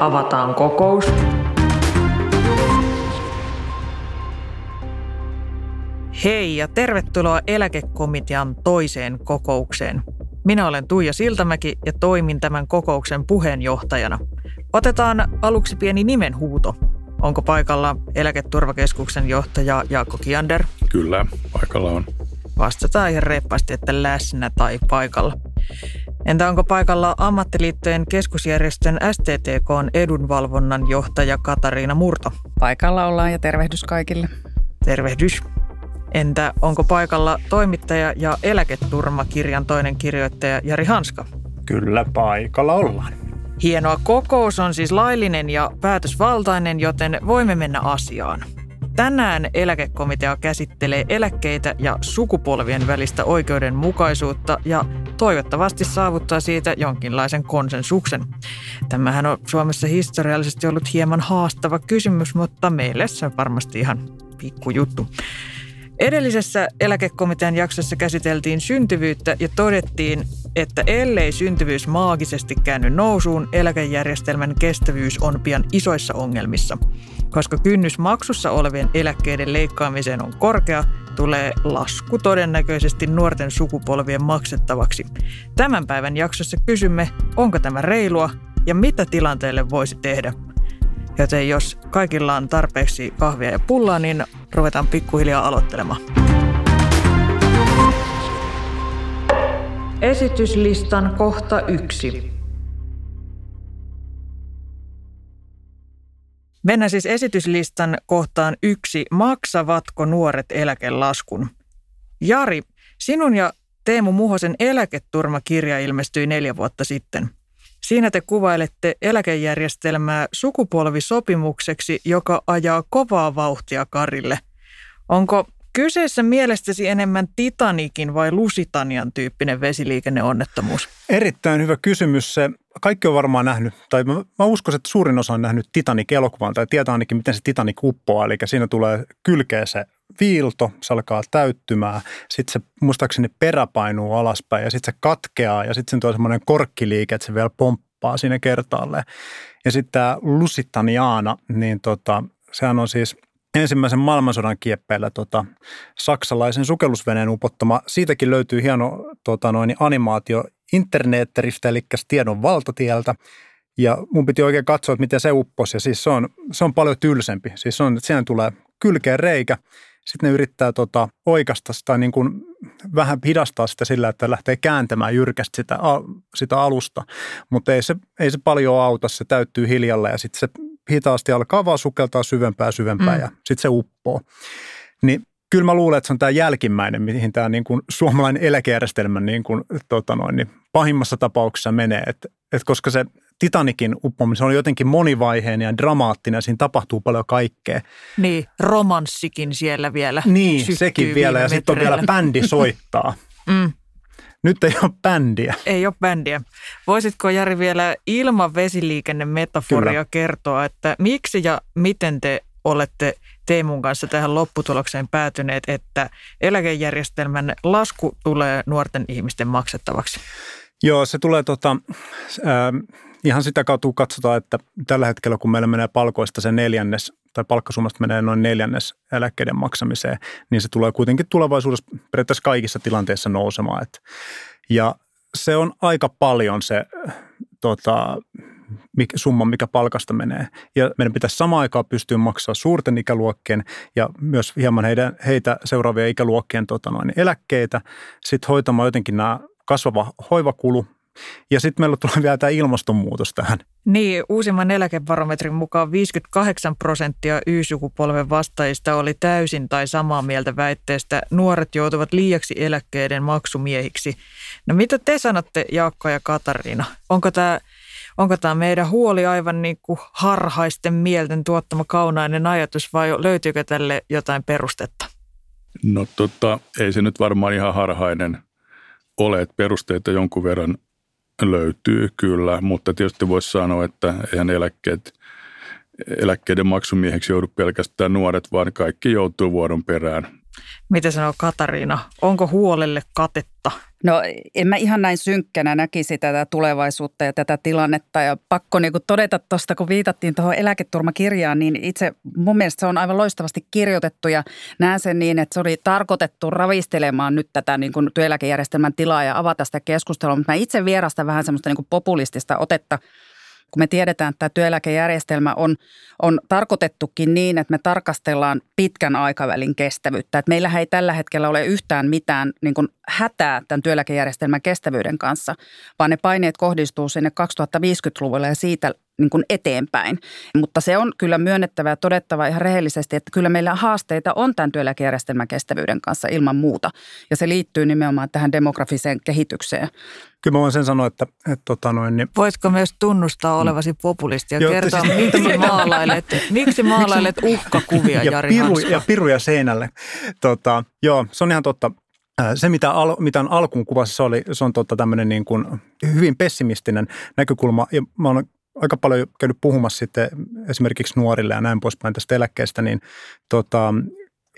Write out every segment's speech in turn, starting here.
Avataan kokous. Hei ja tervetuloa eläkekomitean toiseen kokoukseen. Minä olen Tuija Siltamäki ja toimin tämän kokouksen puheenjohtajana. Otetaan aluksi pieni nimenhuuto. Onko paikalla Eläketurvakeskuksen johtaja Jaakko Kiander? Kyllä, paikalla on. Vastataan ihan reippaasti, että läsnä tai paikalla. Entä onko paikalla ammattiliittojen keskusjärjestön STTK edunvalvonnan johtaja Katariina Murto? Paikalla ollaan ja tervehdys kaikille. Tervehdys. Entä onko paikalla toimittaja ja eläketurmakirjan toinen kirjoittaja Jari Hanska? Kyllä, paikalla ollaan. Hienoa. Kokous on siis laillinen ja päätösvaltainen, joten voimme mennä asiaan. Tänään eläkekomitea käsittelee eläkkeitä ja sukupolvien välistä oikeudenmukaisuutta ja toivottavasti saavuttaa siitä jonkinlaisen konsensuksen. Tämähän on Suomessa historiallisesti ollut hieman haastava kysymys, mutta meille se on varmasti ihan pikkujuttu. Edellisessä eläkekomitean jaksossa käsiteltiin syntyvyyttä ja todettiin, että ellei syntyvyys maagisesti käänny nousuun, eläkejärjestelmän kestävyys on pian isoissa ongelmissa. Koska kynnys maksussa olevien eläkkeiden leikkaamiseen on korkea, tulee lasku todennäköisesti nuorten sukupolvien maksettavaksi. Tämän päivän jaksossa kysymme, onko tämä reilua ja mitä tilanteelle voisi tehdä. Joten jos kaikilla on tarpeeksi kahvia ja pullaa, niin ruvetaan pikkuhiljaa aloittelemaan. Esityslistan kohta yksi. Mennään siis esityslistan kohtaan yksi. Maksavatko nuoret eläkelaskun? Jari, sinun ja Teemu Muhosen eläketurmakirja ilmestyi neljä vuotta sitten. Siinä te kuvailette eläkejärjestelmää sukupolvisopimukseksi, joka ajaa kovaa vauhtia karille. Onko kyseessä mielestäsi enemmän Titanikin vai Lusitanian tyyppinen vesiliikenneonnettomuus? Erittäin hyvä kysymys. Se kaikki on varmaan nähnyt, tai mä, mä uskon, että suurin osa on nähnyt Titanic-elokuvan, tai tietää ainakin, miten se Titanic uppoaa. Eli siinä tulee kylkeä se viilto, se alkaa täyttymään, sitten se muistaakseni perä painuu alaspäin, ja sitten se katkeaa, ja sitten se tulee semmoinen korkkiliike, että se vielä pomppaa siinä kertaalle. Ja sitten tämä Lusitaniana, niin tota, sehän on siis – ensimmäisen maailmansodan kieppeillä tota, saksalaisen sukellusveneen upottama. Siitäkin löytyy hieno tota, noin, animaatio internetteristä, eli tiedon valtatieltä. Ja mun piti oikein katsoa, että miten se upposi. Ja siis se on, se on paljon tylsempi. Siis on, että siihen tulee kylkeen reikä. Sitten ne yrittää tota, oikasta sitä niin kuin vähän hidastaa sitä sillä, että lähtee kääntämään jyrkästi sitä, sitä alusta. Mutta ei se, ei se paljon auta, se täyttyy hiljalle ja sitten se hitaasti alkaa vaan sukeltaa syvempää syvempää mm. ja sitten se uppoo. Niin kyllä mä luulen, että se on tämä jälkimmäinen, mihin tämä niin kuin suomalainen eläkejärjestelmä niin kuin, tota noin, niin pahimmassa tapauksessa menee. Et, et koska se Titanikin uppominen on jotenkin monivaiheinen ja dramaattinen ja siinä tapahtuu paljon kaikkea. Niin, romanssikin siellä vielä Niin, sekin vielä ja sitten on vielä bändi soittaa. mm. Nyt ei ole bändiä. Ei ole bändiä. Voisitko Jari vielä ilman vesiliikennemetaforia Kyllä. kertoa, että miksi ja miten te olette Teemun kanssa tähän lopputulokseen päätyneet, että eläkejärjestelmän lasku tulee nuorten ihmisten maksettavaksi? Joo, se tulee tota, äh, ihan sitä kautta, katsotaan, että tällä hetkellä kun meillä menee palkoista se neljännes tai palkkasummasta menee noin neljännes eläkkeiden maksamiseen, niin se tulee kuitenkin tulevaisuudessa periaatteessa kaikissa tilanteissa nousemaan. Et, ja se on aika paljon se tota, summa, mikä palkasta menee. Ja meidän pitäisi samaan aikaan pystyä maksaa suurten ikäluokkien ja myös hieman heidän, heitä seuraavia ikäluokkien tota noin, eläkkeitä. Sitten hoitamaan jotenkin nämä kasvava hoivakulu ja sitten meillä tulee vielä tämä ilmastonmuutos tähän. Niin, uusimman eläkebarometrin mukaan 58 prosenttia Y-sukupolven vastaajista oli täysin tai samaa mieltä väitteestä, nuoret joutuvat liiaksi eläkkeiden maksumiehiksi. No mitä te sanotte, Jaakko ja Katariina? Onko tämä onko tämä meidän huoli aivan niin kuin harhaisten mielten tuottama kaunainen ajatus vai löytyykö tälle jotain perustetta? No tota, ei se nyt varmaan ihan harhainen ole, että perusteita jonkun verran löytyy kyllä, mutta tietysti voisi sanoa, että eihän eläkkeet, eläkkeiden maksumieheksi joudu pelkästään nuoret, vaan kaikki joutuu vuoron perään. Mitä sanoo Katariina? Onko huolelle katetta? No en mä ihan näin synkkänä näkisi tätä tulevaisuutta ja tätä tilannetta. Ja pakko niin todeta tuosta, kun viitattiin tuohon eläketurmakirjaan, niin itse mun mielestä se on aivan loistavasti kirjoitettu ja näen sen niin, että se oli tarkoitettu ravistelemaan nyt tätä niin kuin työeläkejärjestelmän tilaa ja avata sitä keskustelua. Mutta mä itse vierastan vähän semmoista niin kuin populistista otetta – kun me tiedetään, että tämä työeläkejärjestelmä on, on tarkoitettukin niin, että me tarkastellaan pitkän aikavälin kestävyyttä. Että meillähän ei tällä hetkellä ole yhtään mitään niin kuin hätää tämän työeläkejärjestelmän kestävyyden kanssa, vaan ne paineet kohdistuu sinne 2050-luvulle ja siitä niin kuin eteenpäin. Mutta se on kyllä myönnettävä ja todettava ihan rehellisesti, että kyllä meillä haasteita on tämän työeläkejärjestelmän kestävyyden kanssa ilman muuta. Ja se liittyy nimenomaan tähän demografiseen kehitykseen. Kyllä mä voin sen sanoa, että, että tota noin, niin... Voitko myös tunnustaa olevasi populisti ja Joo, kertoa, siis... miksi, maalailet, miksi maalailet uhkakuvia ja Jari piru, Ja piruja seinälle. Tota, joo, se on ihan totta. Se, mitä, al, mitä on alkuun kuvassa, se, oli, se on tota tämmöinen niin kuin hyvin pessimistinen näkökulma. Ja mä oon aika paljon käynyt puhumassa sitten esimerkiksi nuorille ja näin poispäin tästä eläkkeestä, niin tota,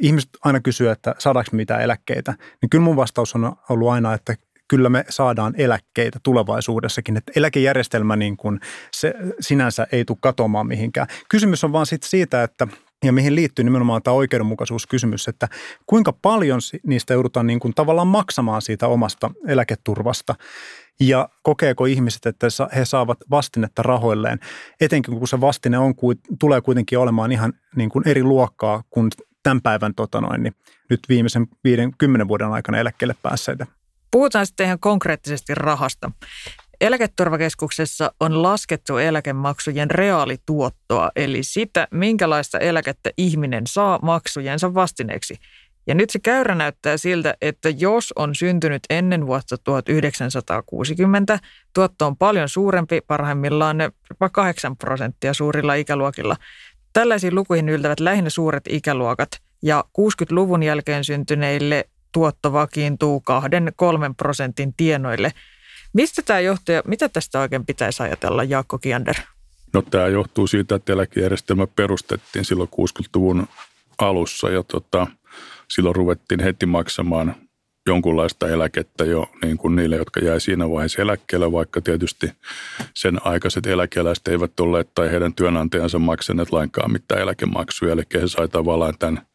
ihmiset aina kysyy, että saadaanko mitään eläkkeitä. Niin kyllä mun vastaus on ollut aina, että kyllä me saadaan eläkkeitä tulevaisuudessakin. Että eläkejärjestelmä niin kuin se sinänsä ei tule katoamaan mihinkään. Kysymys on vaan sitten siitä, että ja mihin liittyy nimenomaan tämä oikeudenmukaisuuskysymys, että kuinka paljon niistä joudutaan niin kuin tavallaan maksamaan siitä omasta eläketurvasta ja kokeeko ihmiset, että he saavat vastinetta rahoilleen, etenkin kun se vastine on, tulee kuitenkin olemaan ihan niin kuin eri luokkaa kuin tämän päivän tota noin, niin nyt viimeisen 50 vuoden aikana eläkkeelle päässeitä. Puhutaan sitten ihan konkreettisesti rahasta. Eläketurvakeskuksessa on laskettu eläkemaksujen reaalituottoa, eli sitä, minkälaista eläkettä ihminen saa maksujensa vastineeksi – ja nyt se käyrä näyttää siltä, että jos on syntynyt ennen vuotta 1960, tuotto on paljon suurempi, parhaimmillaan ne jopa 8 prosenttia suurilla ikäluokilla. Tällaisiin lukuihin yltävät lähinnä suuret ikäluokat ja 60-luvun jälkeen syntyneille tuotto vakiintuu 2-3 prosentin tienoille. Mistä tämä johtuu ja mitä tästä oikein pitäisi ajatella, Jaakko Kiander? No tämä johtuu siitä, että eläkejärjestelmä perustettiin silloin 60-luvun alussa ja tota, silloin ruvettiin heti maksamaan jonkunlaista eläkettä jo niin kuin niille, jotka jäi siinä vaiheessa eläkkeelle, vaikka tietysti sen aikaiset eläkeläiset eivät olleet tai heidän työnantajansa maksaneet lainkaan mitään eläkemaksuja, eli he sai tavallaan tämän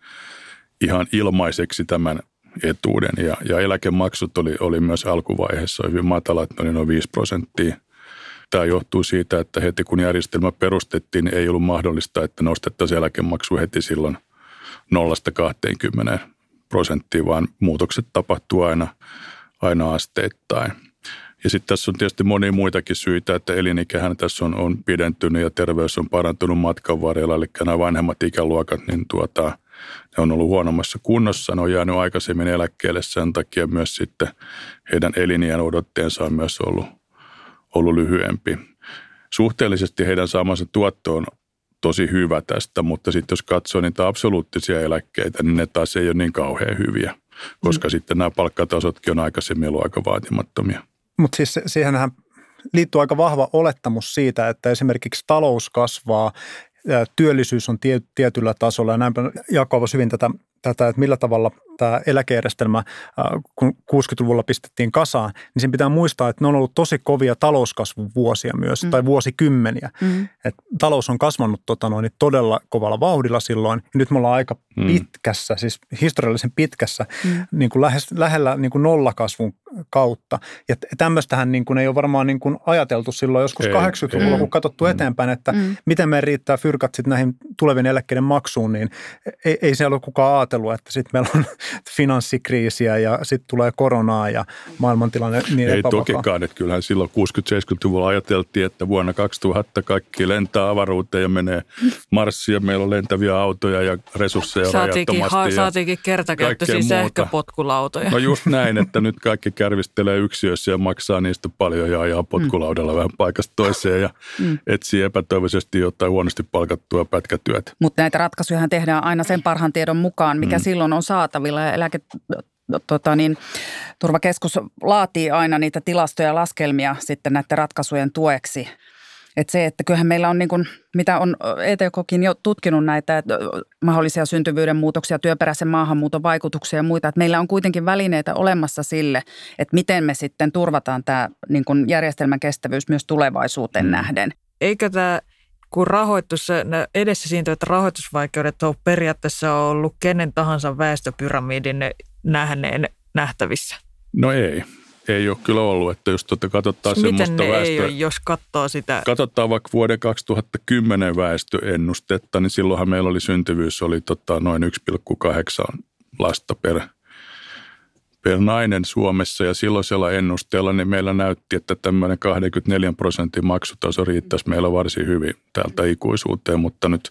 ihan ilmaiseksi tämän etuuden. Ja, ja eläkemaksut oli, oli myös alkuvaiheessa hyvin matalat, ne oli noin 5 prosenttia. Tämä johtuu siitä, että heti kun järjestelmä perustettiin, ei ollut mahdollista, että nostettaisiin eläkemaksu heti silloin – 0-20 prosenttia, vaan muutokset tapahtuu aina, aina asteittain. Ja sitten tässä on tietysti monia muitakin syitä, että elinikähän tässä on, on pidentynyt ja terveys on parantunut matkan varrella, eli nämä vanhemmat ikäluokat, niin tuota, ne on ollut huonommassa kunnossa, ne on jäänyt aikaisemmin eläkkeelle sen takia myös sitten heidän elinjään odotteensa on myös ollut, ollut lyhyempi. Suhteellisesti heidän saamansa tuotto on tosi hyvä tästä, mutta sitten jos katsoo niitä absoluuttisia eläkkeitä, niin ne taas ei ole niin kauhean hyviä, koska mm. sitten nämä palkkatasotkin on aikaisemmin ollut aika vaatimattomia. Mutta siis siihenhän liittyy aika vahva olettamus siitä, että esimerkiksi talous kasvaa, työllisyys on tietyllä tasolla ja näinpä Jaakko hyvin tätä, tätä, että millä tavalla – tämä eläkejärjestelmä, kun 60-luvulla pistettiin kasaan, niin sen pitää muistaa, että ne on ollut tosi kovia talouskasvun vuosia myös, mm. tai vuosikymmeniä. Mm. Et talous on kasvanut tota noin, todella kovalla vauhdilla silloin, ja nyt me ollaan aika mm. pitkässä, siis historiallisen pitkässä, mm. niin kuin lähes, lähellä niin kuin nollakasvun kautta. Ja tämmöistähän niin kuin ei ole varmaan niin kuin ajateltu silloin joskus ei, 80-luvulla, ei. kun katsottu mm. eteenpäin, että mm. miten me riittää fyrkat sitten näihin tulevien eläkkeiden maksuun, niin ei, ei siellä ole kukaan ajatellut, että sitten meillä on finanssikriisiä ja sitten tulee koronaa ja maailmantilanne niin Ei tokikaan, että kyllähän silloin 60-70-luvulla ajateltiin, että vuonna 2000 kaikki lentää avaruuteen ja menee Marsia. Meillä on lentäviä autoja ja resursseja saatiinkin, rajattomasti. Ha, saatiinkin kertakäyttöisiä sähköpotkulautoja. No just näin, että nyt kaikki kärvistelee yksiössä ja maksaa niistä paljon ja ajaa potkulaudella mm. vähän paikasta toiseen ja mm. etsii epätoivoisesti jotain huonosti palkattua pätkätyötä. Mutta näitä ratkaisuja tehdään aina sen parhaan tiedon mukaan, mikä mm. silloin on saatavilla ja eläke tota niin, turvakeskus laatii aina niitä tilastoja ja laskelmia sitten näiden ratkaisujen tueksi. Että se, että kyllähän meillä on, niin kuin, mitä on ETKkin jo tutkinut näitä että mahdollisia syntyvyyden muutoksia, työperäisen maahanmuuton vaikutuksia ja muita, että meillä on kuitenkin välineitä olemassa sille, että miten me sitten turvataan tämä niin kuin järjestelmän kestävyys myös tulevaisuuteen mm. nähden. Eikö tämä kun rahoitus, edessä siitä, että rahoitusvaikeudet on periaatteessa ollut kenen tahansa väestöpyramidin nähneen nähtävissä? No ei. Ei ole kyllä ollut, että jos tuota katsotaan Miten semmoista ne väestöä, ei ole, jos katsoo sitä? Katsotaan vaikka vuoden 2010 väestöennustetta, niin silloinhan meillä oli syntyvyys oli tota noin 1,8 lasta per per nainen Suomessa ja silloisella ennusteella niin meillä näytti, että tämmöinen 24 prosentin maksutaso riittäisi meillä varsin hyvin täältä ikuisuuteen, mutta nyt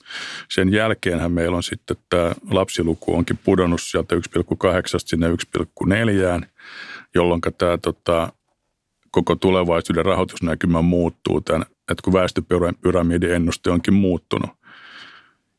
sen jälkeenhän meillä on sitten tämä lapsiluku onkin pudonnut sieltä 1,8 sinne 1,4, jolloin tämä tota, koko tulevaisuuden rahoitusnäkymä muuttuu tämän, että kun väestöpyramidin ennuste onkin muuttunut –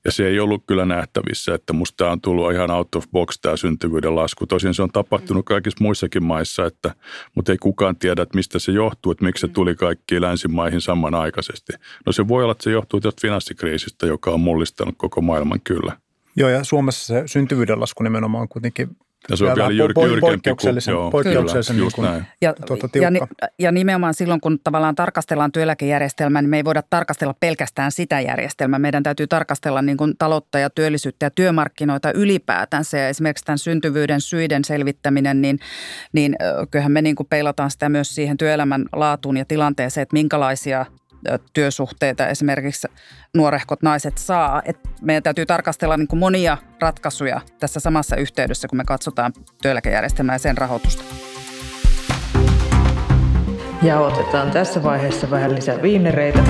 ja se ei ollut kyllä nähtävissä, että musta tämä on tullut ihan out of box tämä syntyvyyden lasku. Tosin se on tapahtunut kaikissa muissakin maissa, että, mutta ei kukaan tiedä, että mistä se johtuu, että miksi se tuli kaikkiin länsimaihin samanaikaisesti. No se voi olla, että se johtuu tästä finanssikriisistä, joka on mullistanut koko maailman kyllä. Joo, ja Suomessa se syntyvyyden lasku nimenomaan on kuitenkin ja se on vielä jyr, po- poikkeuksellisen, joo, poikkeuksellisen just niin näin. Ja, tuota, ja, ja nimenomaan silloin, kun tavallaan tarkastellaan työeläkejärjestelmää, niin me ei voida tarkastella pelkästään sitä järjestelmää. Meidän täytyy tarkastella niin kuin taloutta ja työllisyyttä ja työmarkkinoita ylipäätänsä. Ja esimerkiksi tämän syntyvyyden syiden selvittäminen, niin, niin kyllähän me niin kuin peilataan sitä myös siihen työelämän laatuun ja tilanteeseen, että minkälaisia työsuhteita esimerkiksi nuorehkot naiset saa. Et meidän täytyy tarkastella niin kuin monia ratkaisuja tässä samassa yhteydessä, kun me katsotaan työeläkejärjestelmää ja sen rahoitusta. Ja otetaan tässä vaiheessa vähän lisää viinereitä.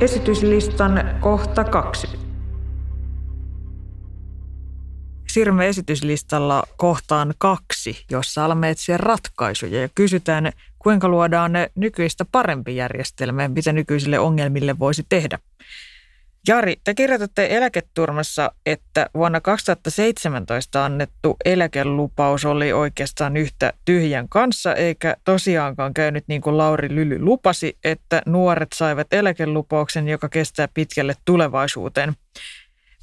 Esityslistan kohta kaksi. Siirrymme esityslistalla kohtaan kaksi, jossa alamme etsiä ratkaisuja ja kysytään, kuinka luodaan nykyistä parempi järjestelmä mitä nykyisille ongelmille voisi tehdä. Jari, te kirjoitatte eläketurmassa, että vuonna 2017 annettu eläkelupaus oli oikeastaan yhtä tyhjän kanssa, eikä tosiaankaan käynyt niin kuin Lauri Lyly lupasi, että nuoret saivat eläkelupauksen, joka kestää pitkälle tulevaisuuteen.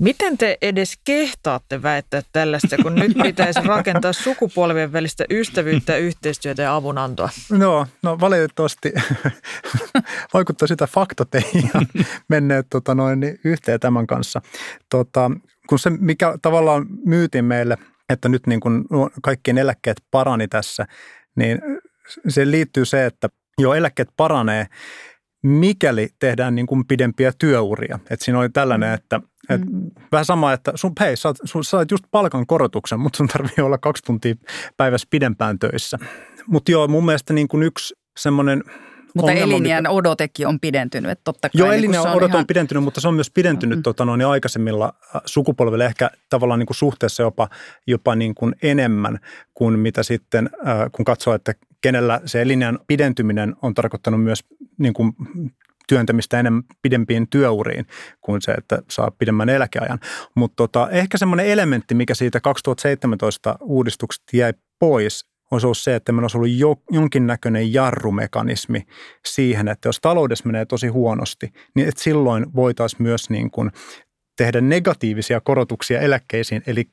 Miten te edes kehtaatte väittää tällaista, kun nyt pitäisi rakentaa sukupolvien välistä ystävyyttä, yhteistyötä ja avunantoa? No, no valitettavasti vaikuttaa sitä faktat ei menneet tota noin, niin yhteen tämän kanssa. Tota, kun se, mikä tavallaan myytiin meille, että nyt niin kuin kaikkien eläkkeet parani tässä, niin se liittyy se, että jo eläkkeet paranee, mikäli tehdään niin kuin pidempiä työuria. Et siinä oli tällainen, että et mm. Vähän sama, että sun, hei, sä, sun, saat just palkan korotuksen, mutta sun tarvii olla kaksi tuntia päivässä pidempään töissä. Mutta joo, mun mielestä niin kuin yksi semmoinen mutta elinjään odotekin on pidentynyt, että totta kai. Joo, niin elinjään on, ihan... on pidentynyt, mutta se on myös pidentynyt mm. tota, noin, aikaisemmilla äh, sukupolvilla ehkä tavallaan niin kuin suhteessa jopa, jopa niin kuin enemmän kuin mitä sitten, äh, kun katsoo, että kenellä se elinjään pidentyminen on tarkoittanut myös niin kuin työntämistä enemmän pidempiin työuriin kuin se, että saa pidemmän eläkeajan. Mutta tota, ehkä semmoinen elementti, mikä siitä 2017 uudistuksesta jäi pois, on ollut se, että meillä olisi ollut jo, jonkinnäköinen jarrumekanismi siihen, että jos taloudessa menee tosi huonosti, niin että silloin voitaisiin myös niin kuin tehdä negatiivisia korotuksia eläkkeisiin, eli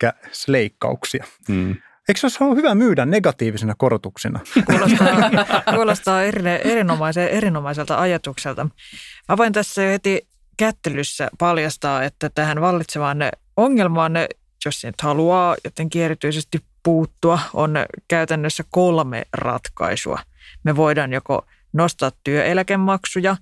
leikkauksia. Hmm. Eikö se ole hyvä myydä negatiivisena korotuksina? Kuulostaa, kuulostaa erinomaisen, erinomaiselta ajatukselta. Mä voin tässä heti kättelyssä paljastaa, että tähän vallitsevaan ongelmaan, jos nyt haluaa jotenkin erityisesti puuttua, on käytännössä kolme ratkaisua. Me voidaan joko nostaa työeläkemaksuja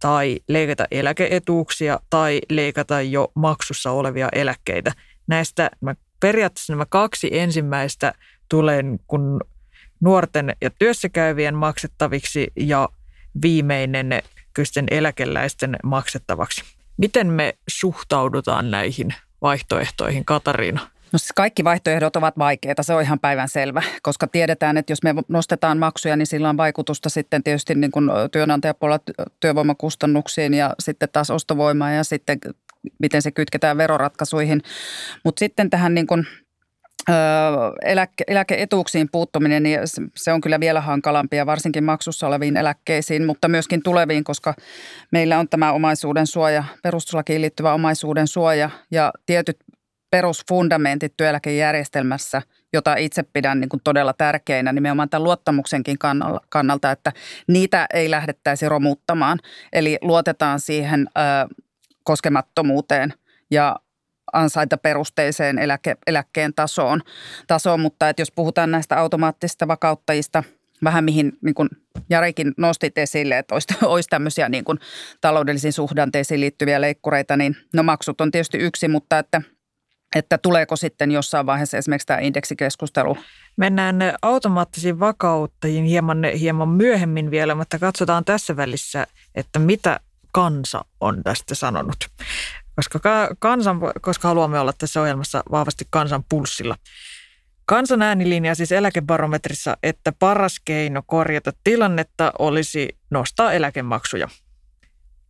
tai leikata eläkeetuuksia tai leikata jo maksussa olevia eläkkeitä. Näistä mä periaatteessa nämä kaksi ensimmäistä tulee kun nuorten ja työssäkäyvien maksettaviksi ja viimeinen kysten eläkeläisten maksettavaksi. Miten me suhtaudutaan näihin vaihtoehtoihin, Katariina? No siis kaikki vaihtoehdot ovat vaikeita, se on ihan päivän selvä, koska tiedetään, että jos me nostetaan maksuja, niin sillä on vaikutusta sitten tietysti niin kuin työnantajapuolella työvoimakustannuksiin ja sitten taas ostovoimaan ja sitten miten se kytketään veroratkaisuihin. Mutta sitten tähän niin kuin eläke, eläkeetuuksiin puuttuminen, niin se on kyllä vielä hankalampia, varsinkin maksussa oleviin eläkkeisiin, mutta myöskin tuleviin, koska meillä on tämä omaisuuden suoja, perustuslakiin liittyvä omaisuuden suoja ja tietyt perusfundamentit työeläkejärjestelmässä, jota itse pidän niin kuin todella tärkeinä nimenomaan tämän luottamuksenkin kannalta, että niitä ei lähdettäisi romuttamaan. Eli luotetaan siihen koskemattomuuteen ja ansaintaperusteiseen eläke, eläkkeen tasoon, tasoon. Mutta että jos puhutaan näistä automaattisista vakauttajista, vähän mihin niin kuin Jarikin nostit esille, että olisi, olisi tämmöisiä niin kuin taloudellisiin suhdanteisiin liittyviä leikkureita, niin no maksut on tietysti yksi, mutta että, että tuleeko sitten jossain vaiheessa esimerkiksi tämä indeksikeskustelu? Mennään automaattisiin vakauttajiin hieman, hieman myöhemmin vielä, mutta katsotaan tässä välissä, että mitä kansa on tästä sanonut koska, kansan, koska haluamme olla tässä ohjelmassa vahvasti kansan pulssilla. Kansan äänilinja siis eläkebarometrissa, että paras keino korjata tilannetta olisi nostaa eläkemaksuja.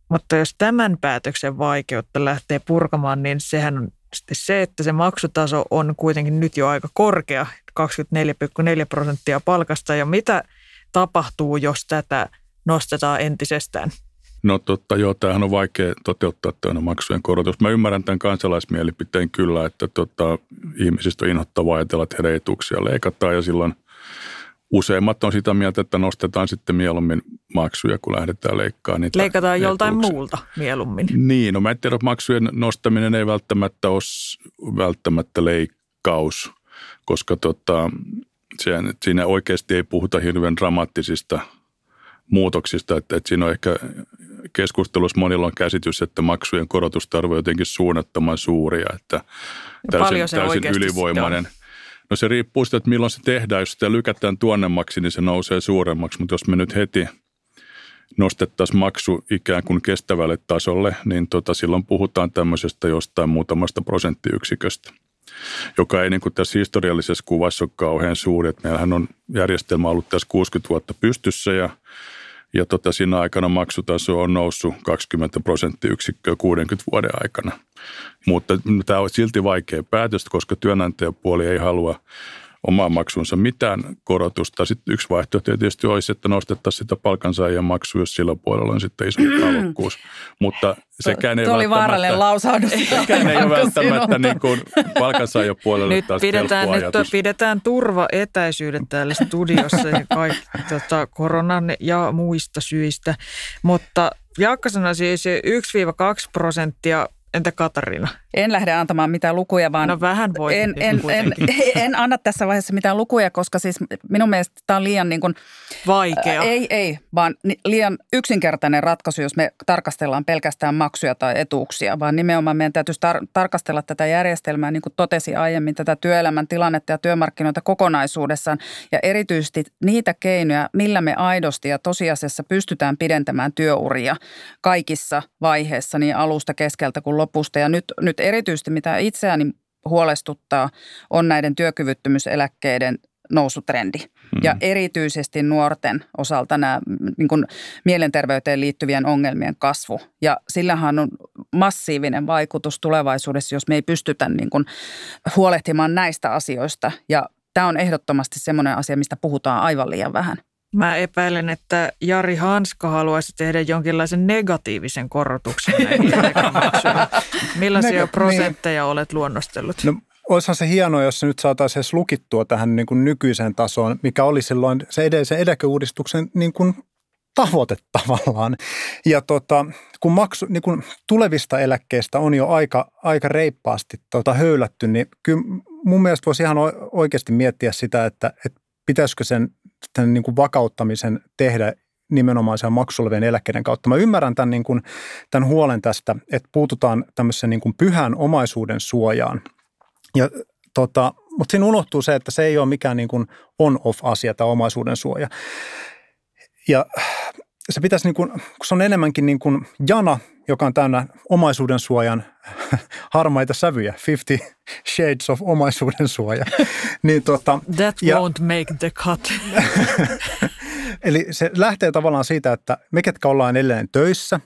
Mutta jos tämän päätöksen vaikeutta lähtee purkamaan, niin sehän on sitten se, että se maksutaso on kuitenkin nyt jo aika korkea, 24,4 prosenttia palkasta. Ja mitä tapahtuu, jos tätä nostetaan entisestään? No totta, joo, tämähän on vaikea toteuttaa tämä maksujen korotus. Mä ymmärrän tämän kansalaismielipiteen kyllä, että tota, ihmisistä on inhottavaa ajatella, että heidän etuuksia leikataan ja silloin useimmat on sitä mieltä, että nostetaan sitten mieluummin maksuja, kun lähdetään leikkaamaan niitä Leikataan joltain muulta mieluummin. Niin, no mä en tiedä, maksujen nostaminen ei välttämättä ole välttämättä leikkaus, koska tota, siinä oikeasti ei puhuta hirveän dramaattisista muutoksista, että, että siinä on ehkä keskustelussa monilla on käsitys, että maksujen korotustarve on jotenkin suunnattoman suuria, että täysin, se täysin ylivoimainen. No se riippuu siitä, että milloin se tehdään. Jos sitä lykätään tuonnemmaksi, niin se nousee suuremmaksi, mutta jos me nyt heti nostettaisiin maksu ikään kuin kestävälle tasolle, niin tota, silloin puhutaan tämmöisestä jostain muutamasta prosenttiyksiköstä, joka ei niin kuin tässä historiallisessa kuvassa ole kauhean suuri. Että meillähän on järjestelmä ollut tässä 60 vuotta pystyssä ja ja tota, siinä aikana maksutaso on noussut 20 prosenttiyksikköä 60 vuoden aikana. Mutta tämä on silti vaikea päätös, koska työnantajapuoli ei halua omaan maksunsa mitään korotusta. Sitten yksi vaihtoehto tietysti olisi, että nostettaisiin sitä palkansaajien maksua, jos sillä puolella on sitten iso halukkuus. Mutta sekään ei Tuo oli vaarallinen lausahdus. Sekään ei ole välttämättä niin kuin palkansaajien puolelle nyt taas pidetään, nyt ajatus. pidetään turva etäisyydet täällä studiossa ja kaikki, tota, koronan ja muista syistä. Mutta Jaakka sanoi siis 1-2 prosenttia Entä Katarina? En lähde antamaan mitään lukuja, vaan... No vähän voi. En, en, en, en anna tässä vaiheessa mitään lukuja, koska siis minun mielestä tämä on liian niin kuin, Vaikea. Ää, ei, ei, vaan liian yksinkertainen ratkaisu, jos me tarkastellaan pelkästään maksuja tai etuuksia, vaan nimenomaan meidän täytyisi tar- tarkastella tätä järjestelmää, niin kuin totesi aiemmin, tätä työelämän tilannetta ja työmarkkinoita kokonaisuudessaan ja erityisesti niitä keinoja, millä me aidosti ja tosiasiassa pystytään pidentämään työuria kaikissa vaiheissa, niin alusta, keskeltä kuin lopusta. Ja nyt, nyt erityisesti mitä itseäni huolestuttaa, on näiden työkyvyttömyyseläkkeiden nousutrendi. Hmm. Ja erityisesti nuorten osalta nämä niin kuin mielenterveyteen liittyvien ongelmien kasvu. Ja sillähän on massiivinen vaikutus tulevaisuudessa, jos me ei pystytä niin kuin huolehtimaan näistä asioista. Ja tämä on ehdottomasti semmoinen asia, mistä puhutaan aivan liian vähän. Mä epäilen, että Jari Hanska haluaisi tehdä jonkinlaisen negatiivisen korotuksen näihin Millaisia Neg- prosentteja niin. olet luonnostellut? No, olisihan se hienoa, jos se nyt saataisiin edes lukittua tähän niin kuin nykyiseen tasoon, mikä oli silloin se edellisen eläkeuudistuksen niin kuin tavoite tavallaan. Ja tota, kun, maksu, niin kun tulevista eläkkeistä on jo aika, aika reippaasti tota höylätty, niin kyllä mun mielestä voisi ihan oikeasti miettiä sitä, että, että pitäisikö sen tämän niin kuin vakauttamisen tehdä nimenomaan sen maksulevien eläkkeiden kautta. Mä ymmärrän tämän, niin kuin, tämän huolen tästä, että puututaan tämmöisen niin kuin pyhän omaisuuden suojaan. Ja, tota, mutta siinä unohtuu se, että se ei ole mikään niin kuin on-off-asia tämä omaisuuden suoja. Ja se pitäisi, niin kuin, kun se on enemmänkin niin kuin jana, joka on täynnä omaisuuden suojan harmaita sävyjä, 50 shades of omaisuuden suoja. niin, tota, That ja, won't make the cut. Eli se lähtee tavallaan siitä, että me, ketkä ollaan edelleen töissä,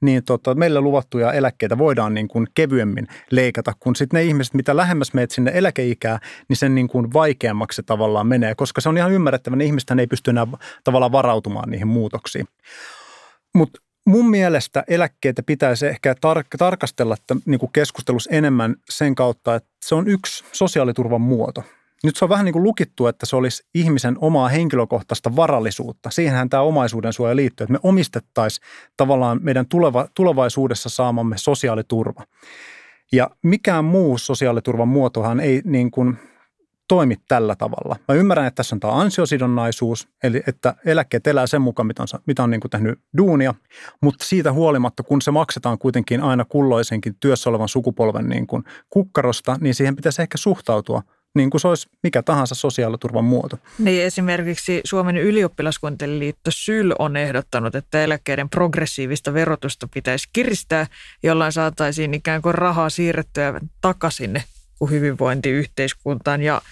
niin tota, meille luvattuja eläkkeitä voidaan niin kuin kevyemmin leikata, kun sitten ne ihmiset, mitä lähemmäs meet sinne eläkeikää, niin sen niin kuin vaikeammaksi se tavallaan menee, koska se on ihan ymmärrettävä, ne ihmiset ei pysty enää tavallaan varautumaan niihin muutoksiin. Mutta mun mielestä eläkkeitä pitäisi ehkä tar- tarkastella että, niin kuin keskustelussa enemmän sen kautta, että se on yksi sosiaaliturvan muoto. Nyt se on vähän niin kuin lukittu, että se olisi ihmisen omaa henkilökohtaista varallisuutta. Siihenhän tämä omaisuuden suoja liittyy, että me omistettaisiin tavallaan meidän tuleva, tulevaisuudessa saamamme sosiaaliturva. Ja mikään muu sosiaaliturvan muotohan ei niin kuin toimi tällä tavalla. Mä ymmärrän, että tässä on tämä ansiosidonnaisuus, eli että eläkkeet elää sen mukaan, mitä on, mitä on niin kuin tehnyt duunia, mutta siitä huolimatta, kun se maksetaan kuitenkin aina kulloisenkin työssä olevan sukupolven niin kuin kukkarosta, niin siihen pitäisi ehkä suhtautua niin kuin se olisi mikä tahansa sosiaaliturvan muoto. Niin esimerkiksi Suomen ylioppilaskuntien liitto SYL on ehdottanut, että eläkkeiden progressiivista verotusta pitäisi kiristää, jollain saataisiin ikään kuin rahaa siirrettyä takaisin hyvinvointiyhteiskuntaan. Ja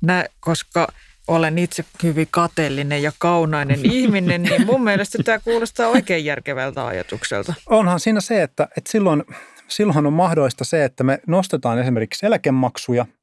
nä, koska olen itse hyvin kateellinen ja kaunainen ihminen, niin mun mielestä tämä kuulostaa oikein järkevältä ajatukselta. Onhan siinä se, että, että silloin, silloin on mahdollista se, että me nostetaan esimerkiksi eläkemaksuja –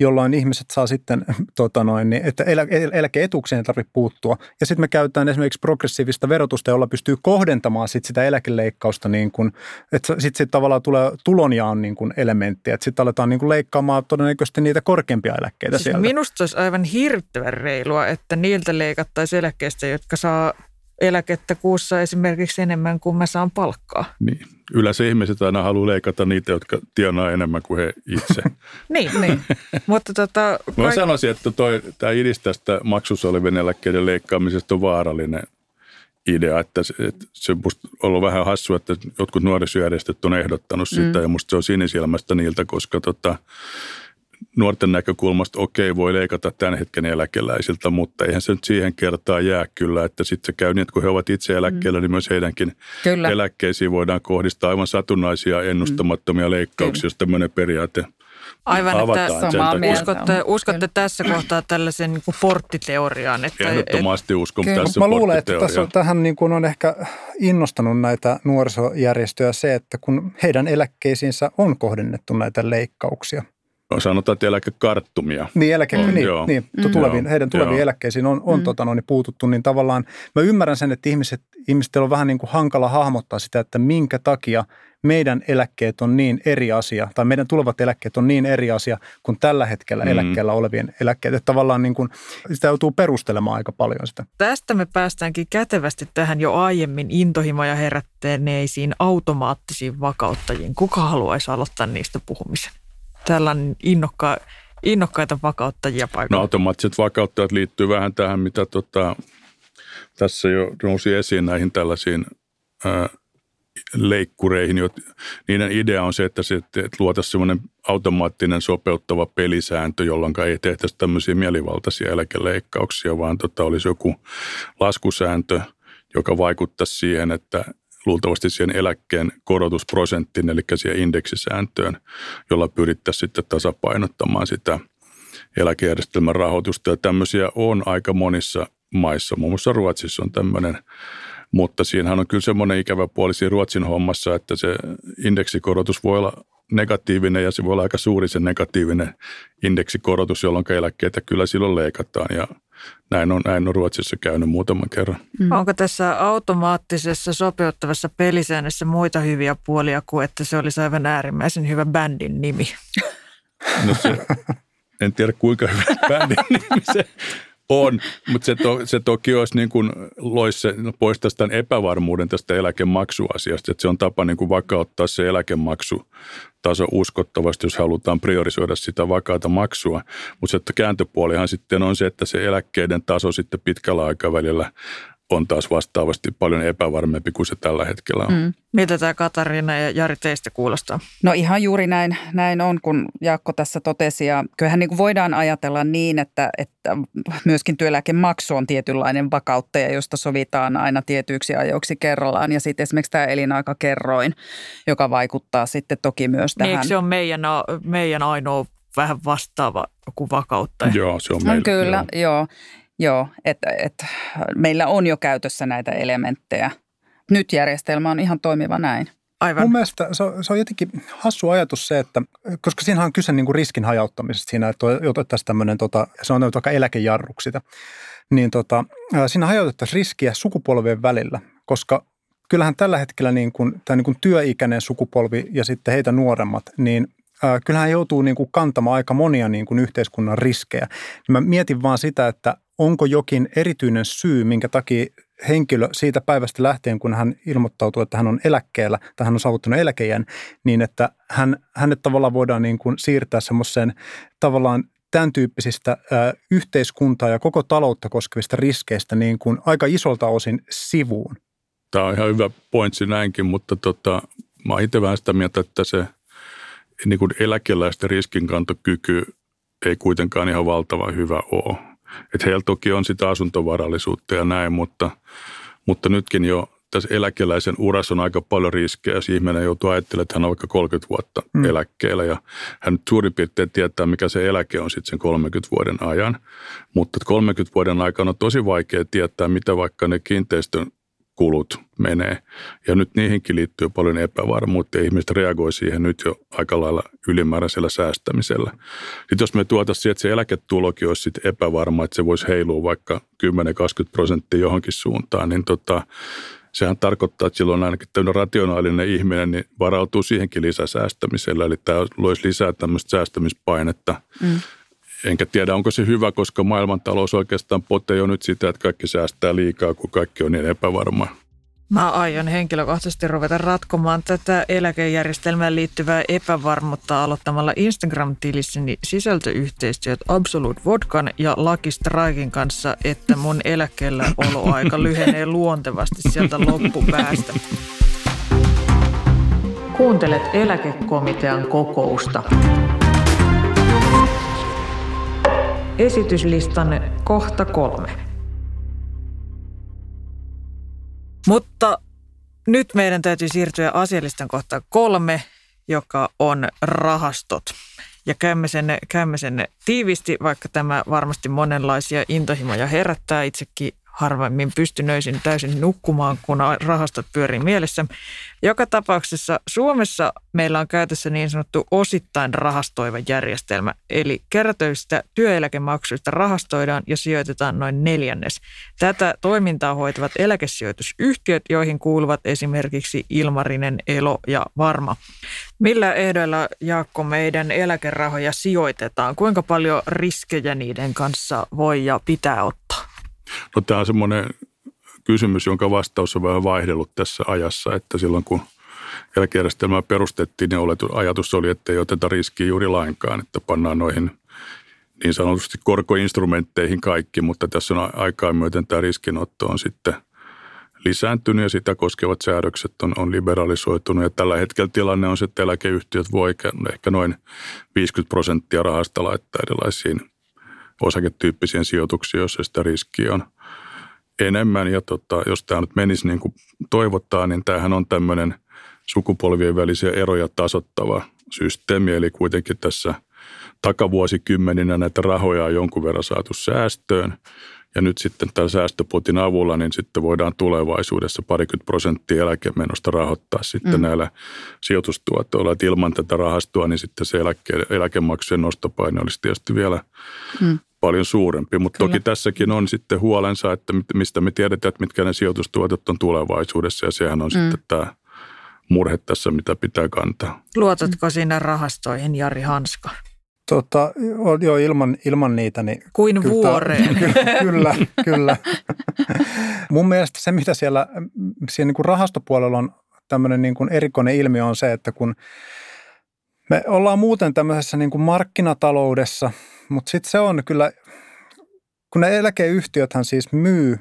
jolloin ihmiset saa sitten, tota noin, niin, että elä, eläkeetuukseen ei tarvitse puuttua. Ja sitten me käytetään esimerkiksi progressiivista verotusta, jolla pystyy kohdentamaan sit sitä eläkeleikkausta, niin kun, että sitten sit tavallaan tulee tulonjaon niin kun elementti, että sitten aletaan niin kun leikkaamaan todennäköisesti niitä korkeampia eläkkeitä siis sieltä. Minusta se olisi aivan hirvittävän reilua, että niiltä leikattaisiin eläkkeestä, jotka saa eläkettä kuussa esimerkiksi enemmän kuin mä saan palkkaa. Niin. Yleensä ihmiset aina haluaa leikata niitä, jotka tienaa enemmän kuin he itse. niin, niin. Mutta tota, kaik... Mä sanoisin, että toi, tämä idis tästä maksussa olevien eläkkeiden leikkaamisesta on vaarallinen idea, että se, että se on ollut vähän hassu, että jotkut nuorisojärjestöt on ehdottanut sitä mm. ja musta se on sinisilmästä niiltä, koska tota, nuorten näkökulmasta okei, voi leikata tämän hetken eläkeläisiltä, mutta eihän se nyt siihen kertaan jää kyllä, että sitten se käy niin, että kun he ovat itse eläkkeellä, mm. niin myös heidänkin kyllä. eläkkeisiin voidaan kohdistaa aivan satunnaisia ennustamattomia mm. leikkauksia, jos tämmöinen periaate Aivan, että samaa uskotte, uskotte tässä kohtaa tällaisen niin porttiteoriaan. Että, Ehdottomasti uskon kyllä. tässä Mä luulen, että tässä on, tähän niin kuin on ehkä innostanut näitä nuorisojärjestöjä se, että kun heidän eläkkeisiinsä on kohdennettu näitä leikkauksia – sanotaan, että eläkekarttumia. Niin, eläke, on, niin, joo. niin mm. tuleviin, heidän tuleviin joo. eläkkeisiin on, on mm. tota, noin, puututtu, niin tavallaan mä ymmärrän sen, että ihmiset, ihmiset on vähän niin kuin hankala hahmottaa sitä, että minkä takia meidän eläkkeet on niin eri asia, tai meidän tulevat eläkkeet on niin eri asia kuin tällä hetkellä mm. eläkkeellä olevien eläkkeet. Että tavallaan niin kuin, sitä joutuu perustelemaan aika paljon sitä. Tästä me päästäänkin kätevästi tähän jo aiemmin intohimoja herättäneisiin automaattisiin vakauttajiin. Kuka haluaisi aloittaa niistä puhumisen? On innokka, innokkaita vakauttajia paikalla. No automaattiset vakauttajat liittyy vähän tähän, mitä tota, tässä jo nousi esiin näihin tällaisiin ää, leikkureihin. Niiden idea on se, että, se, että semmoinen automaattinen sopeuttava pelisääntö, jolloin ei tehtäisi tämmöisiä mielivaltaisia eläkeleikkauksia, vaan tota, olisi joku laskusääntö, joka vaikuttaisi siihen, että luultavasti siihen eläkkeen korotusprosenttiin, eli siihen indeksisääntöön, jolla pyrittäisiin sitten tasapainottamaan sitä eläkejärjestelmän rahoitusta. Ja tämmöisiä on aika monissa maissa, muun muassa Ruotsissa on tämmöinen, mutta siinähän on kyllä semmoinen ikävä puoli siinä Ruotsin hommassa, että se indeksikorotus voi olla negatiivinen ja se voi olla aika suuri se negatiivinen indeksikorotus, jolloin eläkkeitä kyllä silloin leikataan ja näin on, näin on Ruotsissa käynyt muutaman kerran. Mm. Onko tässä automaattisessa sopeuttavassa pelisäännössä muita hyviä puolia kuin, että se olisi aivan äärimmäisen hyvä bändin nimi? No se, en tiedä kuinka hyvä bändin nimi se on, mutta se, to, se toki olisi niin kuin loisi se, poistaisi tämän epävarmuuden tästä eläkemaksuasiasta, että se on tapa niin kuin vakauttaa se eläkemaksu taso uskottavasti, jos halutaan priorisoida sitä vakaata maksua. Mutta se kääntöpuolihan sitten on se, että se eläkkeiden taso sitten pitkällä aikavälillä on taas vastaavasti paljon epävarmempi kuin se tällä hetkellä on. Mm. Miltä tämä Katarina ja Jari teistä kuulostaa? No ihan juuri näin, näin on, kun Jaakko tässä totesi. Ja kyllähän niin kuin voidaan ajatella niin, että, että myöskin työeläkemaksu on tietynlainen vakauttaja, josta sovitaan aina tietyiksi ajoiksi kerrallaan. Ja sitten esimerkiksi tämä elinaikakerroin, joka vaikuttaa sitten toki myös niin, tähän. Niin, se on meidän, meidän ainoa vähän vastaava kuin vakauttaja? Joo, se on meillä. Kyllä, joo. joo. Joo, että et, meillä on jo käytössä näitä elementtejä. Nyt järjestelmä on ihan toimiva näin. Aivan. Mun mielestä se on, se on jotenkin hassu ajatus se, että koska siinä on kyse niin kuin riskin hajauttamisesta siinä, että otettaisiin tämmöinen, tota, se on vaikka eläkejarruksi sitä, niin tota, siinä hajautettaisiin riskiä sukupolvien välillä, koska kyllähän tällä hetkellä niin kuin, tämä niin kuin työikäinen sukupolvi ja sitten heitä nuoremmat, niin kyllähän joutuu niin kuin kantamaan aika monia niin kuin yhteiskunnan riskejä. Mä mietin vaan sitä, että onko jokin erityinen syy, minkä takia henkilö siitä päivästä lähtien, kun hän ilmoittautuu, että hän on eläkkeellä tai hän on saavuttanut eläkeijän, niin että hän, hänet tavallaan voidaan niin kuin siirtää semmoiseen tavallaan tämän tyyppisistä yhteiskuntaa ja koko taloutta koskevista riskeistä niin kuin aika isolta osin sivuun. Tämä on ihan hyvä pointsi näinkin, mutta tota, mä oon itse vähän sitä mieltä, että se niin kuin eläkeläisten riskinkantokyky ei kuitenkaan ihan valtavan hyvä ole. Että heillä toki on sitä asuntovarallisuutta ja näin, mutta, mutta nytkin jo tässä eläkeläisen urassa on aika paljon riskejä, jos ihminen joutuu ajattelemaan, että hän on vaikka 30 vuotta mm. eläkkeellä ja hän nyt suurin piirtein tietää, mikä se eläke on sitten sen 30 vuoden ajan. Mutta 30 vuoden aikana on tosi vaikea tietää, mitä vaikka ne kiinteistön kulut menee. Ja nyt niihinkin liittyy paljon epävarmuutta ja ihmiset reagoi siihen nyt jo aika lailla ylimääräisellä säästämisellä. Sitten jos me tuotaisiin siihen, että se eläketulokin olisi sitten epävarma, että se voisi heilua vaikka 10-20 prosenttia johonkin suuntaan, niin tota, sehän tarkoittaa, että silloin ainakin tämmöinen rationaalinen ihminen niin varautuu siihenkin lisäsäästämisellä. Eli tämä loisi lisää tämmöistä säästämispainetta. Mm. Enkä tiedä, onko se hyvä, koska maailmantalous oikeastaan potee jo nyt sitä, että kaikki säästää liikaa, kun kaikki on niin epävarmaa. Mä aion henkilökohtaisesti ruveta ratkomaan tätä eläkejärjestelmään liittyvää epävarmuutta aloittamalla Instagram-tilisseni sisältöyhteistyöt Absolute Vodkan ja Lucky Strikein kanssa, että mun eläkkeellä oloaika lyhenee luontevasti sieltä loppupäästä. Kuuntelet eläkekomitean kokousta. Esityslistan kohta kolme. Mutta nyt meidän täytyy siirtyä asialistan kohtaan kolme, joka on rahastot. Ja käymme sen, käymme sen tiivisti, vaikka tämä varmasti monenlaisia intohimoja herättää. Itsekin harvemmin pystynöisin täysin nukkumaan, kun rahastot pyörii mielessä. Joka tapauksessa Suomessa meillä on käytössä niin sanottu osittain rahastoiva järjestelmä, eli kerätöistä työeläkemaksuista rahastoidaan ja sijoitetaan noin neljännes. Tätä toimintaa hoitavat eläkesijoitusyhtiöt, joihin kuuluvat esimerkiksi Ilmarinen, Elo ja Varma. Millä ehdoilla, Jaakko, meidän eläkerahoja sijoitetaan? Kuinka paljon riskejä niiden kanssa voi ja pitää ottaa? No tämä on semmoinen kysymys, jonka vastaus on vähän vaihdellut tässä ajassa, että silloin kun eläkejärjestelmää perustettiin, niin oletu, ajatus oli, että ei oteta riskiä juuri lainkaan, että pannaan noihin niin sanotusti korkoinstrumentteihin kaikki, mutta tässä on aikaa myöten tämä riskinotto on sitten lisääntynyt ja sitä koskevat säädökset on, on liberalisoitunut. Ja tällä hetkellä tilanne on se, että eläkeyhtiöt voi ehkä noin 50 prosenttia rahasta laittaa erilaisiin osaketyyppisiin sijoituksiin, joissa sitä riskiä on enemmän. Ja tota, jos tämä nyt menisi niin kuin toivottaa, niin tämähän on tämmöinen sukupolvien välisiä eroja tasottava systeemi. Eli kuitenkin tässä takavuosikymmeninä näitä rahoja on jonkun verran saatu säästöön – ja nyt sitten tämän säästöpotin avulla, niin sitten voidaan tulevaisuudessa parikymmentä prosenttia eläkemenosta rahoittaa sitten mm. näillä sijoitustuotoilla. Että ilman tätä rahastoa, niin sitten se eläke, eläkemaksujen nostopaine olisi tietysti vielä mm. Paljon suurempi. Mutta toki tässäkin on sitten huolensa, että mistä me tiedetään, että mitkä ne sijoitustuotot on tulevaisuudessa. Ja sehän on mm. sitten tämä murhe tässä, mitä pitää kantaa. Luotatko sinne rahastoihin, Jari Hanska? Tota, joo, ilman, ilman niitä. Niin Kuin kyllä, vuoreen. Kyllä, kyllä. Mun mielestä se, mitä siellä, siellä niin kuin rahastopuolella on tämmöinen niin kuin erikoinen ilmiö on se, että kun me ollaan muuten tämmöisessä niin kuin markkinataloudessa, mutta sitten se on kyllä, kun ne eläkeyhtiöthän siis myy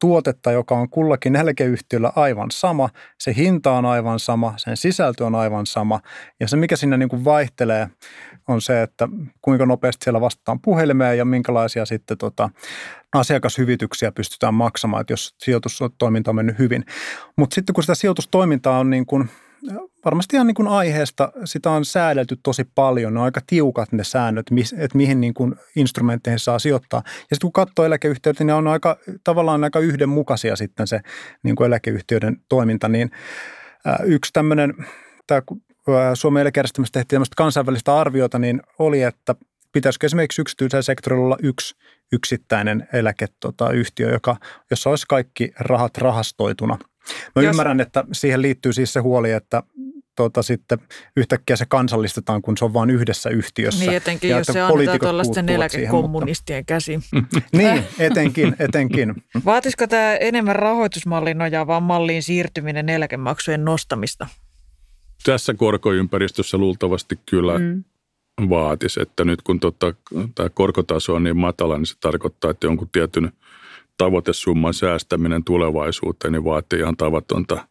tuotetta, joka on kullakin eläkeyhtiöllä aivan sama. Se hinta on aivan sama, sen sisältö on aivan sama. Ja se, mikä siinä niin kuin vaihtelee, on se, että kuinka nopeasti siellä vastataan puhelimeen ja minkälaisia sitten tota, asiakashyvityksiä pystytään maksamaan, että jos sijoitustoiminta on mennyt hyvin. Mutta sitten kun sitä sijoitustoimintaa on niin kuin varmasti ihan niin kuin aiheesta sitä on säädelty tosi paljon. Ne on aika tiukat ne säännöt, että mihin niin kuin instrumentteihin saa sijoittaa. Ja sitten kun katsoo eläkeyhtiöitä, niin on aika, tavallaan aika yhdenmukaisia sitten se niin kuin eläkeyhtiöiden toiminta. Niin yksi tämmöinen, tämä Suomen eläkejärjestelmässä tehtiin tämmöistä kansainvälistä arviota, niin oli, että pitäisikö esimerkiksi yksityisellä sektorilla olla yksi yksittäinen eläkeyhtiö, joka, jossa olisi kaikki rahat rahastoituna. Mä Jos... ymmärrän, että siihen liittyy siis se huoli, että tota, sitten yhtäkkiä se kansallistetaan, kun se on vain yhdessä yhtiössä. Niin etenkin, ja jos se annetaan tuollaisten eläkekommunistien käsiin. niin, etenkin, etenkin. Vaatisiko tämä enemmän rahoitusmallin nojaavaan malliin siirtyminen eläkemaksujen nostamista? Tässä korkoympäristössä luultavasti kyllä mm vaatisi. Että nyt kun tota, tämä korkotaso on niin matala, niin se tarkoittaa, että jonkun tietyn tavoitesumman säästäminen tulevaisuuteen niin vaatii ihan tavatonta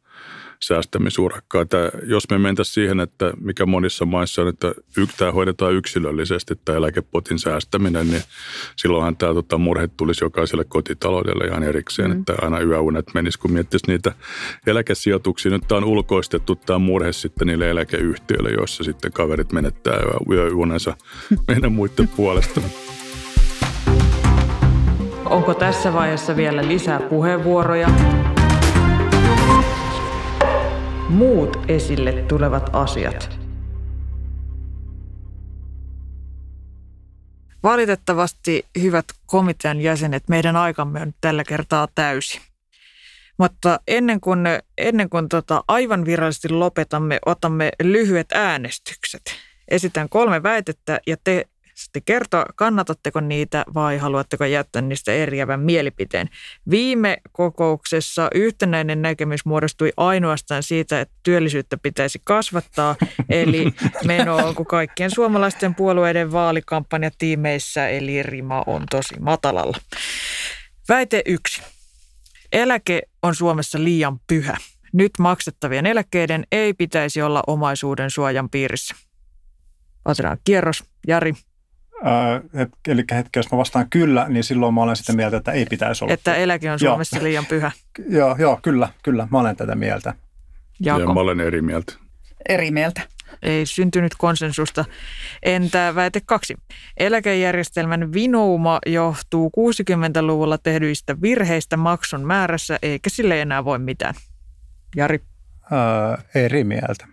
säästämisurakkaa. Että jos me mentäisiin siihen, että mikä monissa maissa on, että tämä hoidetaan yksilöllisesti, tämä eläkepotin säästäminen, niin silloinhan tämä tota, murhe tulisi jokaiselle kotitaloudelle ihan erikseen, mm. että aina yöunet menisi, kun miettisi niitä eläkesijoituksia. Nyt tämä on ulkoistettu tämä murhe sitten niille eläkeyhtiöille, joissa sitten kaverit menettää yöunensa meidän muiden puolesta. Onko tässä vaiheessa vielä lisää puheenvuoroja? muut esille tulevat asiat. Valitettavasti, hyvät komitean jäsenet, meidän aikamme on tällä kertaa täysi. Mutta ennen kuin, ennen kuin tota aivan virallisesti lopetamme, otamme lyhyet äänestykset. Esitän kolme väitettä ja te sitten kertoa, kannatatteko niitä vai haluatteko jättää niistä eriävän mielipiteen. Viime kokouksessa yhtenäinen näkemys muodostui ainoastaan siitä, että työllisyyttä pitäisi kasvattaa, eli meno on kuin kaikkien suomalaisten puolueiden vaalikampanjatiimeissä, eli rima on tosi matalalla. Väite yksi. Eläke on Suomessa liian pyhä. Nyt maksettavien eläkkeiden ei pitäisi olla omaisuuden suojan piirissä. Otetaan kierros. Jari, Äh, eli hetki, jos mä vastaan kyllä, niin silloin mä olen sitä mieltä, että ei pitäisi olla. Että eläke on Suomessa joo. liian pyhä. joo, joo, kyllä, kyllä. Mä olen tätä mieltä. Jaako. Ja mä olen eri mieltä. Eri mieltä. Ei syntynyt konsensusta. Entä väite kaksi? Eläkejärjestelmän vinouma johtuu 60-luvulla tehdyistä virheistä maksun määrässä, eikä sille enää voi mitään. Jari? Äh, eri mieltä.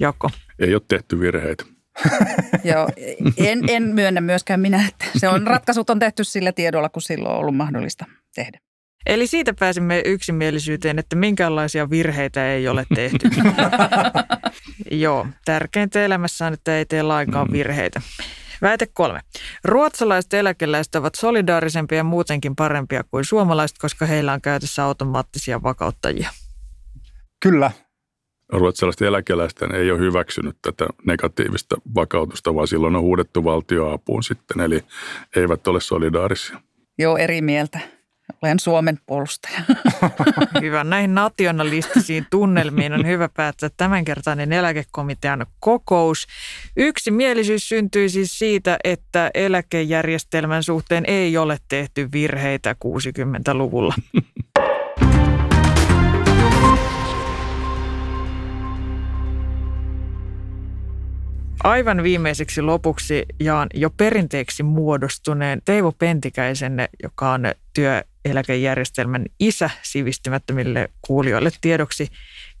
Jaakko? Ei ole tehty virheitä. Joo, en, en myönnä myöskään minä, että se on, ratkaisut on tehty sillä tiedolla, kun silloin on ollut mahdollista tehdä. Eli siitä pääsimme yksimielisyyteen, että minkäänlaisia virheitä ei ole tehty. Joo, tärkeintä elämässä on, että ei tee lainkaan mm. virheitä. Väite kolme. Ruotsalaiset eläkeläiset ovat solidaarisempia ja muutenkin parempia kuin suomalaiset, koska heillä on käytössä automaattisia vakauttajia. Kyllä, ruotsalaisten eläkeläisten ei ole hyväksynyt tätä negatiivista vakautusta, vaan silloin on huudettu valtioapuun sitten, eli eivät ole solidaarisia. Joo, eri mieltä. Olen Suomen puolustaja. Hyvä. Näihin nationalistisiin tunnelmiin on hyvä päättää tämänkertainen eläkekomitean kokous. Yksimielisyys syntyi siis siitä, että eläkejärjestelmän suhteen ei ole tehty virheitä 60-luvulla. Aivan viimeiseksi lopuksi jaan jo perinteeksi muodostuneen Teivo Pentikäisen, joka on työeläkejärjestelmän isä sivistymättömille kuulijoille tiedoksi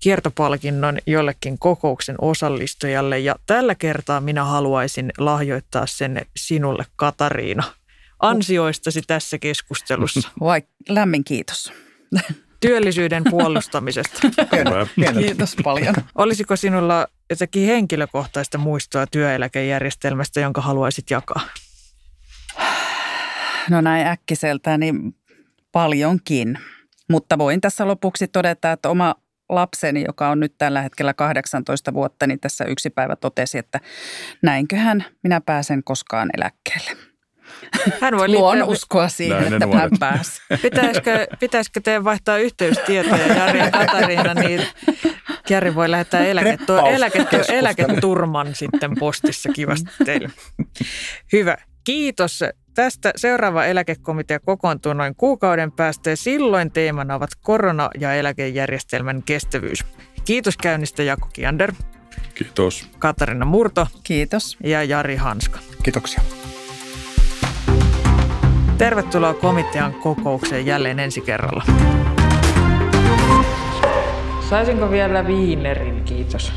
kiertopalkinnon jollekin kokouksen osallistujalle. Ja tällä kertaa minä haluaisin lahjoittaa sen sinulle, Katariina, ansioistasi tässä keskustelussa. Vai, lämmin kiitos työllisyyden puolustamisesta. Kiitos paljon. Olisiko sinulla jotakin henkilökohtaista muistoa työeläkejärjestelmästä, jonka haluaisit jakaa? No näin äkkiseltä, niin paljonkin. Mutta voin tässä lopuksi todeta, että oma lapseni, joka on nyt tällä hetkellä 18 vuotta, niin tässä yksi päivä totesi, että näinköhän minä pääsen koskaan eläkkeelle. Hän voi Luon uskoa siihen, Näin että hän pääsi. Pitäisikö, pitäisikö teidän vaihtaa yhteystietoja Jari ja Katariina, niin Jari voi lähettää eläketu, eläketu, eläketurman sitten postissa kivasti teille. Hyvä. Kiitos tästä. Seuraava eläkekomitea kokoontuu noin kuukauden päästä ja silloin teemana ovat korona ja eläkejärjestelmän kestävyys. Kiitos käynnistä Jaakko Kiander, Kiitos. Katarina Murto Kiitos. ja Jari Hanska. Kiitoksia. Tervetuloa komitean kokoukseen jälleen ensi kerralla. Saisinko vielä viinerin, kiitos.